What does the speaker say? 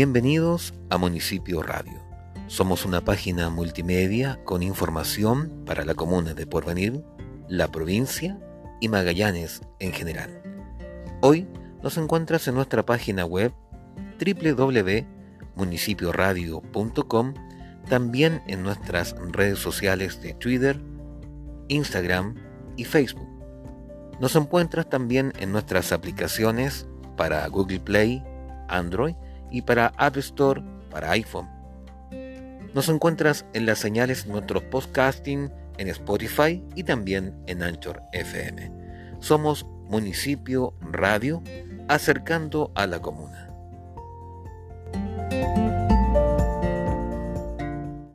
Bienvenidos a Municipio Radio. Somos una página multimedia con información para la comuna de Porvenir, la provincia y Magallanes en general. Hoy nos encuentras en nuestra página web www.municipioradio.com, también en nuestras redes sociales de Twitter, Instagram y Facebook. Nos encuentras también en nuestras aplicaciones para Google Play, Android y para App Store para iPhone. Nos encuentras en las señales de nuestros podcasting en Spotify y también en Anchor FM. Somos Municipio Radio, acercando a la comuna.